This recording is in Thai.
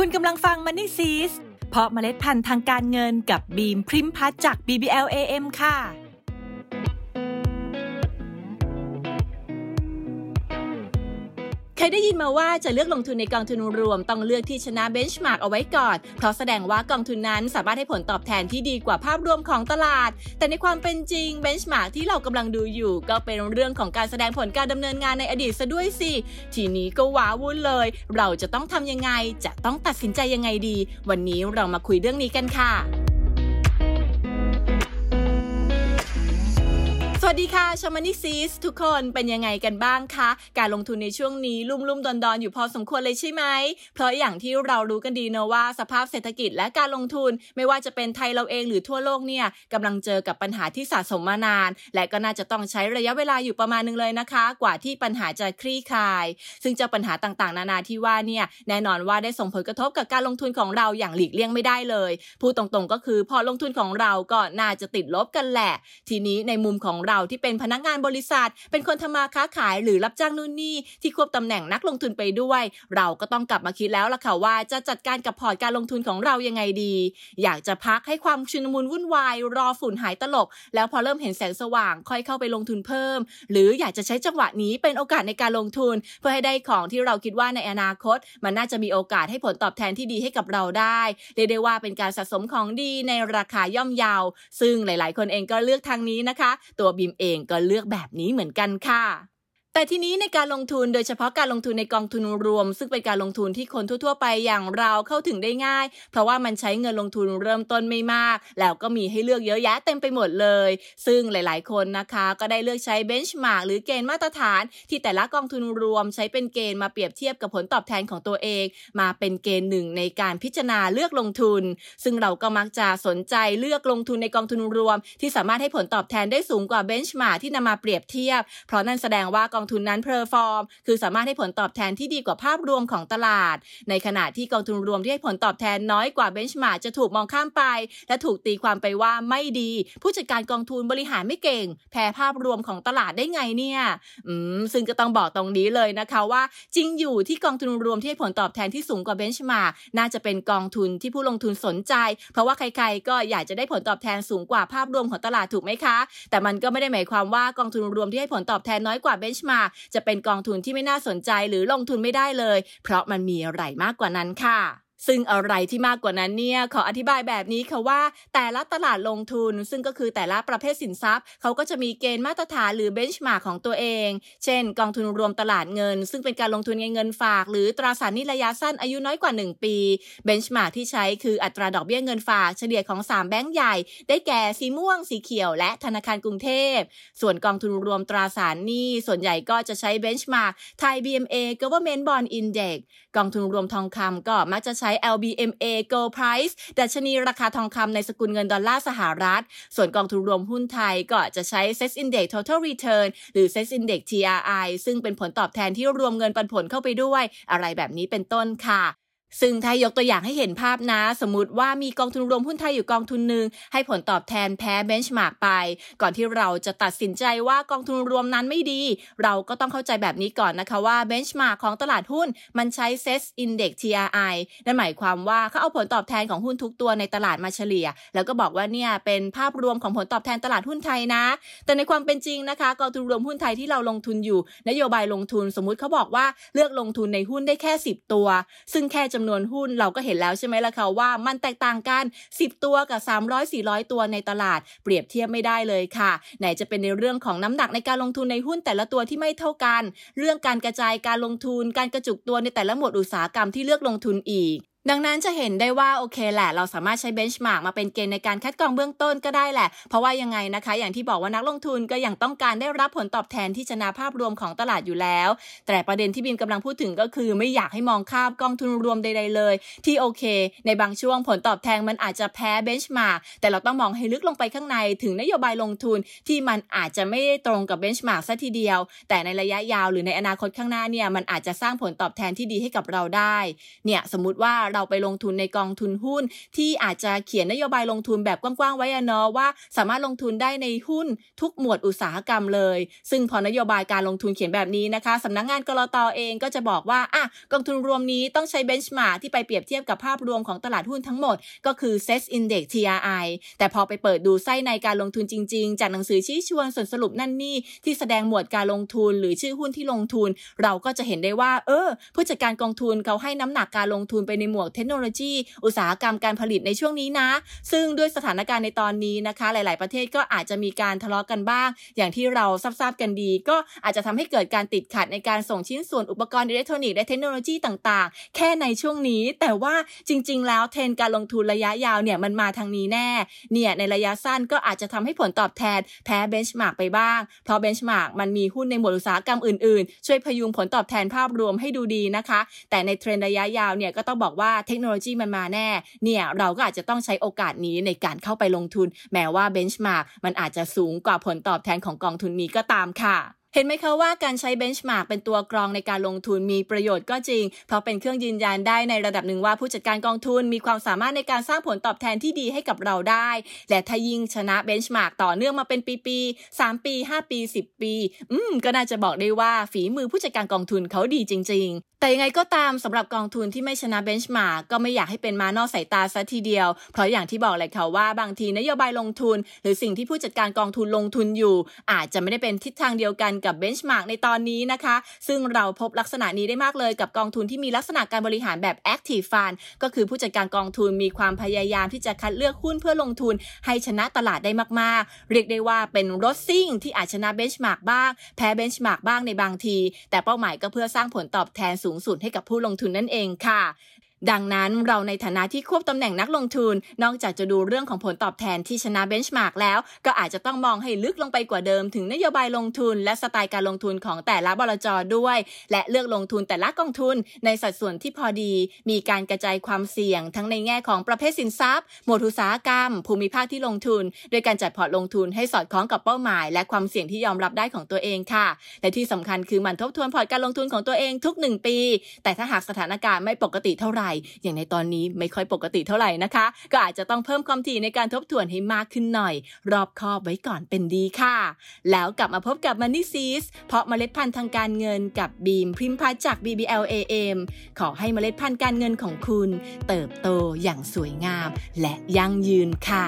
คุณกำลังฟัง Money s e e s เพราะเมล็ดพันธุ์ทางการเงินกับบีมพริมพัฒจาก BBLAM ค่ะ เคยได้ยินมาว่าจะเลือกลงทุนในกองทุนรวม ต้องเลือกที่ชนะ benchmark เอาไว้ก่อน เพราะแสดงว่ากองทุนนั้นสามารถให้ผลตอบแทนที่ดีกว่าภาพรวมของตลาด แต่ในความเป็นจริง benchmark ที่เรากำลังดูอยู่ ก็เป็นเรื่องของการแสดงผลการดำเนินงานในอดีตซะด้วยสิ ทีนี้ก็ว้าวุ่นเลย เราจะต้องทำยังไง จะต้องตัดสินใจยังไงดี วันนี้เรามาคุยเรื่องนี้กันค่ะ สวัสดีค่ะชมานิซีสทุกคนเป็นยังไงกันบ้างคะ การลงทุนในช่วงนี้ลุ่มลุ่มดอนดอนอยู่พอสมควรเลยใช่ไหม เพราะอย่างที่เรารู้กันดีเนะว่าสภาพเศรษฐกิจและการลงทุนไม่ว่าจะเป็นไทยเราเองหรือทั่วโลกเนี่ยกำลังเจอกับปัญหาที่สะสมมานาน และก็น่าจะต้องใช้ระยะเวลาอยู่ประมาณนึงเลยนะคะ กว่าที่ปัญหาจะคลี่คลาย ซึ่งเจ้าปัญหาต่างๆ นานาที่ว่าเนี่ยแน่นอนว่าได้ส่งผลกระทบกับการลงทุนของเราอย่างหลีกเลี่ยงไม่ได้เลยพูดตรงๆก็คือพอลงทุนของเราก็น่าจะติดลบกันแหละ ทีนี้ในมุมของเราที่เป็นพนักงานบริษัท เป็นคนทำมาค้าขายหรือรับจ้างนู่นนี่ที่ควบตำแหน่งนักลงทุนไปด้วย เราก็ต้องกลับมาคิดแล้วล่ะค่ะว่าจะจัดการกับพอร์ตการลงทุนของเรายังไงดี อยากจะพักให้ความชุนมุนวุ่นวาย รอฝุ่นหายตลบ แล้วพอเริ่มเห็นแสงสว่างค่อยเข้าไปลงทุนเพิ่ม หรืออยากจะใช้จังหวะนี้เป็นโอกาสในการลงทุน เพื่อให้ได้ของที่เราคิดว่าในอนาคต มันน่าจะมีโอกาสให้ผลตอบแทนที่ดีให้กับเราได้เรียกได้ว่าเป็นการสะสมของดีในราคาย่อมเยาวซึ่งหลาย ๆ คนเองก็เลือกทางนี้นะคะ ตัวบิมเองก็เลือกแบบนี้เหมือนกันค่ะ แต่ทีนี้ในการลงทุนโดยเฉพาะการลงทุนในกองทุนรวม ซึ่งเป็นการลงทุนที่คนทั่ว ๆ ไปอย่างเราเข้าถึงได้ง่าย เพราะว่ามันใช้เงินลงทุนเริ่มต้นไม่มาก แล้วก็มีให้เลือกเยอะแยะเต็มไปหมดเลย ซึ่งหลาย ๆ คนนะคะ ก็ได้เลือกใช้ benchmark หรือเกณฑ์มาตรฐาน ที่แต่ละกองทุนรวมใช้เป็นเกณฑ์มาเปรียบเทียบกับผลตอบแทนของตัวเอง มาเป็นเกณฑ์หนึ่งในการพิจารณาเลือกลงทุน ซึ่งเราก็มักจะสนใจเลือกลงทุนในกองทุนรวม ที่สามารถให้ผลตอบแทนได้สูงกว่า benchmark ที่นำมาเปรียบเทียบ เพราะนั่นแสดงว่ากองทุนนั้น perform คือสามารถให้ผลตอบแทนที่ดีกว่าภาพรวมของตลาด ในขณะที่กองทุนรวมที่ให้ผลตอบแทนน้อยกว่า benchmark จะถูกมองข้ามไป และถูกตีความไปว่าไม่ดี ผู้จัดการกองทุนบริหารไม่เก่ง แพ้ภาพรวมของตลาดได้ไงเนี่ยอืมซึ่งก็ต้องบอกตรงนี้เลยนะคะว่า จริงอยู่ที่กองทุนรวมที่ให้ผลตอบแทนที่สูงกว่าเบนช์มาร์กน่าจะเป็นกองทุนที่ผู้ลงทุนสนใจ เพราะว่าใครๆ ก็อยากจะได้ผลตอบแทนสูงกว่าภาพรวมของตลาดถูกไหมคะ แต่มันก็ไม่ได้หมายความว่ากองทุนรวมที่ให้ผลตอบแทนน้อยกว่าเบนช์มาร์กจะเป็นกองทุนที่ไม่น่าสนใจหรือลงทุนไม่ได้เลย เพราะมันมีอะไรมากกว่านั้นค่ะ ซึ่งอะไรที่มากกว่านั้นเนี่ยขออธิบายแบบนี้ค่ะว่า แต่ละตลาดลงทุน ซึ่งก็คือแต่ละประเภทสินทรัพย์เขาก็จะมีเกณฑ์มาตรฐานหรือ benchmark ของตัวเอง เช่น กองทุนรวมตลาดเงิน ซึ่งเป็นการลงทุนในเงินฝาก หรือตราสารหนี้ระยะสั้นอายุน้อยกว่า 1 ปี benchmark ที่ใช้คืออัตราดอกเบี้ยเงินฝากเฉลี่ยของ 3 แบงก์ใหญ่ ได้แก่สีม่วงสีเขียว และธนาคารกรุงเทพ ส่วนกองทุนรวมตราสารหนี้ส่วนใหญ่ก็จะใช้เบนช์มาร์กไทย BMA Government Bond Index กองทุนรวมทองคำก็มักจะใช้ LBMA Gold Price ดัชนีราคาทองคำในสกุลเงินดอลลาร์สหรัฐ ส่วนกองทุนรวมหุ้นไทยก็จะใช้ SET Index Total Return หรือ SET Index TRI ซึ่งเป็นผลตอบแทนที่รวมเงินปันผลเข้าไปด้วย อะไรแบบนี้เป็นต้นค่ะ ซึ่งถ้ายกตัวอย่างให้เห็นภาพนะ สมมติว่ามีกองทุนรวมหุ้นไทยอยู่กองทุนหนึ่งให้ผลตอบแทนแพ้ benchmark ไป ก่อนที่เราจะตัดสินใจว่ากองทุนรวมนั้นไม่ดี เราก็ต้องเข้าใจแบบนี้ก่อนนะคะว่า benchmark ของตลาดหุ้นมันใช้ Set Index TRI นั่นหมายความว่าเขาเอาผลตอบแทนของหุ้นทุกตัวในตลาดมาเฉลี่ย แล้วก็บอกว่าเนี่ยเป็นภาพรวมของผลตอบแทนตลาดหุ้นไทยนะ แต่ในความเป็นจริงนะคะกองทุนรวมหุ้นไทยที่เราลงทุนอยู่ นโยบายลงทุนสมมุติเขาบอกว่าเลือกลงทุนในหุ้นได้แค่ 10 ตัว ซึ่งแค่จำนวนหุ้นเราก็เห็นแล้วใช่ไหมล่ะคะว่ามันแตกต่างกัน 10 ตัวกับ 300 400 ตัวในตลาด เปรียบเทียบไม่ได้เลยค่ะ ไหนจะเป็นในเรื่องของน้ำหนักในการลงทุนในหุ้นแต่ละตัวที่ไม่เท่ากัน เรื่องการกระจายการลงทุน การกระจุกตัวในแต่ละหมวดอุตสาหกรรมที่เลือกลงทุนอีก ดังนั้นจะเห็นได้ว่าโอเคแหละ เราสามารถใช้ benchmark มาเป็นเกณฑ์ในการคัดกรองเบื้องต้นก็ได้แหละ เพราะว่ายังไงนะคะ อย่างที่บอกว่านักลงทุนก็ยังต้องการได้รับผลตอบแทนที่ชนะภาพรวมของตลาดอยู่แล้ว แต่ประเด็นที่บีมกำลังพูดถึงก็คือไม่อยากให้มองข้ามกองทุนรวมใดๆเลย ที่โอเค ในบางช่วงผลตอบแทนมันอาจจะแพ้ benchmark แต่เราต้องมองให้ลึกลงไปข้างในถึงนโยบายลงทุนที่มันอาจจะไม่ได้ตรงกับเบนช์มาร์กซะทีเดียว แต่ในระยะยาวหรือในอนาคตข้างหน้าเนี่ยมันอาจจะสร้างผลตอบแทนที่ดีให้กับเราได้เนี่ยสมมติว่าเราไปลงทุนในกองทุนหุ้น ที่อาจจะเขียนนโยบายลงทุนแบบกว้างๆไว้อะเนาะว่า สามารถลงทุนได้ในหุ้นทุกหมวดอุตสาหกรรมเลย ซึ่งพอนโยบายการลงทุนเขียนแบบนี้นะคะสำนักงงานกรตอเองก็จะบอกว่าอะกองทุนรวมนี้ต้องใช้เบนช์มาร์กที่ไปเปรียบเทียบกับภาพรวมของตลาดหุ้นทั้งหมด ก็คือ Set Index TRI แต่พอไปเปิดดูไส้ในการลงทุนจริง ๆ จากหนังสือชี้ชวนส่วนสรุปนั่นนี่ที่แสดงหมวดการลงทุนหรือชื่อหุ้นที่ลงทุน เราก็จะเห็นได้ว่า เออ ผู้จัดการกองทุนเขาให้น้ำหนักการลงทุนไปในหมวดเทคโนโลยี อุตสาหกรรมการผลิตในช่วงนี้นะ ซึ่งด้วยสถานการณ์ในตอนนี้นะคะ หลาย ๆ ประเทศก็อาจจะมีการทะเลาะกันบ้าง อย่างที่เราทราบกันดี ก็อาจจะทำให้เกิดการติดขัดในการส่งชิ้นส่วนอุปกรณ์อิเล็กทรอนิกส์และเทคโนโลยีต่าง ๆ แค่ในช่วงนี้ แต่ว่าจริง ๆ แล้วเทรนด์การลงทุนระยะยาวเนี่ยมันมาทางนี้แน่ เนี่ยในระยะสั้นก็อาจจะทำให้ผลตอบแทนแพ้ benchmark ไปบ้าง เพราะ benchmark มันมีหุ้นในหมวดอุตสาหกรรมอื่น ๆ ช่วยพยุงผลตอบแทนภาพรวมให้ดูดีนะคะ แต่ในเทรนด์ระยะยาวเนี่ยก็ต้องบอกว่าเทคโนโลยีมันมาแน่ เนี่ยเราก็อาจจะต้องใช้โอกาสนี้ในการเข้าไปลงทุน แม้ว่า benchmark มันอาจจะสูงกว่าผลตอบแทนของกองทุนนี้ก็ตามค่ะ เห็นไหมคะว่าการใช้ benchmark เป็นตัวกรองในการลงทุนมีประโยชน์ก็จริง เพราะเป็นเครื่องยืนยันได้ในระดับหนึ่งว่าผู้จัดการกองทุนมีความสามารถในการสร้างผลตอบแทนที่ดีให้กับเราได้ และถ้ายิ่งชนะ benchmark ต่อเนื่องมาเป็นปีๆ3ปี 5 ปี 10 ปี อืม ก็น่าจะบอกได้ว่าฝีมือผู้จัดการกองทุนเขาดีจริง ๆ แต่ยังไงก็ตามสำหรับกองทุนที่ไม่ชนะ benchmark ก็ไม่อยากให้เป็นม้านอกสายตาซะทีเดียว เพราะอย่างที่บอกเลยค่ะว่าบางทีนโยบายลงทุน หรือสิ่งที่ผู้จัดการกองทุนลงทุนอยู่ อาจจะไม่ได้เป็นทิศทางเดียวกันกับ benchmark ในตอนนี้นะคะ ซึ่งเราพบลักษณะนี้ได้มากเลยกับกองทุนที่มีลักษณะการบริหารแบบ Active Fund ก็คือผู้จัดการกองทุนมีความพยายามที่จะคัดเลือกหุ้นเพื่อลงทุนให้ชนะตลาดได้มากๆ เรียกได้ว่าเป็นรถซิ่งที่อาจชนะ benchmark บ้าง แพ้ benchmark บ้างในบางที แต่เป้าหมายก็เพื่อสร้างผลตอบแทนสูงสุดให้กับผู้ลงทุนนั่นเองค่ะ ดังนั้นเราในฐานะที่ควบตำแหน่งนักลงทุน นอกจากจะดูเรื่องของผลตอบแทนที่ชนะ benchmark แล้ว ก็อาจจะต้องมองให้ลึกลงไปกว่าเดิม ถึงนโยบายลงทุน และสไตล์การลงทุนของแต่ละบลจด้วย และเลือกลงทุนแต่ละกองทุน ในสัดส่วนที่พอดี มีการกระจายความเสี่ยง ทั้งในแง่ของประเภทสินทรัพย์หมวดอุตสาหกรรม ภูมิภาคที่ลงทุน โดยการจัดพอร์ตลงทุนให้สอดคล้องกับเป้าหมาย และความเสี่ยงที่ยอมรับได้ของตัวเองค่ะ และที่สำคัญคือมันทบทวนพอร์ตการลงทุนของตัวเองทุก 1 ปี แต่ถ้าหากสถานการณ์ไม่ปกติเท่าไหร่อย่างในตอนนี้ไม่ค่อยปกติเท่าไหร่นะคะ ก็อาจจะต้องเพิ่มความถี่ในการทบทวนให้มากขึ้นหน่อย รอบคอบไว้ก่อนเป็นดีค่ะ แล้วกลับมาพบกับ Money s e e s เพราะเมล็ดพันธุ์ทางการเงินกับบีมพิมพัฒจาก BBLAM ขอให้เมล็ดพันธุ์การเงินของคุณ เติบโตอย่างสวยงาม และยั่งยืนค่ะ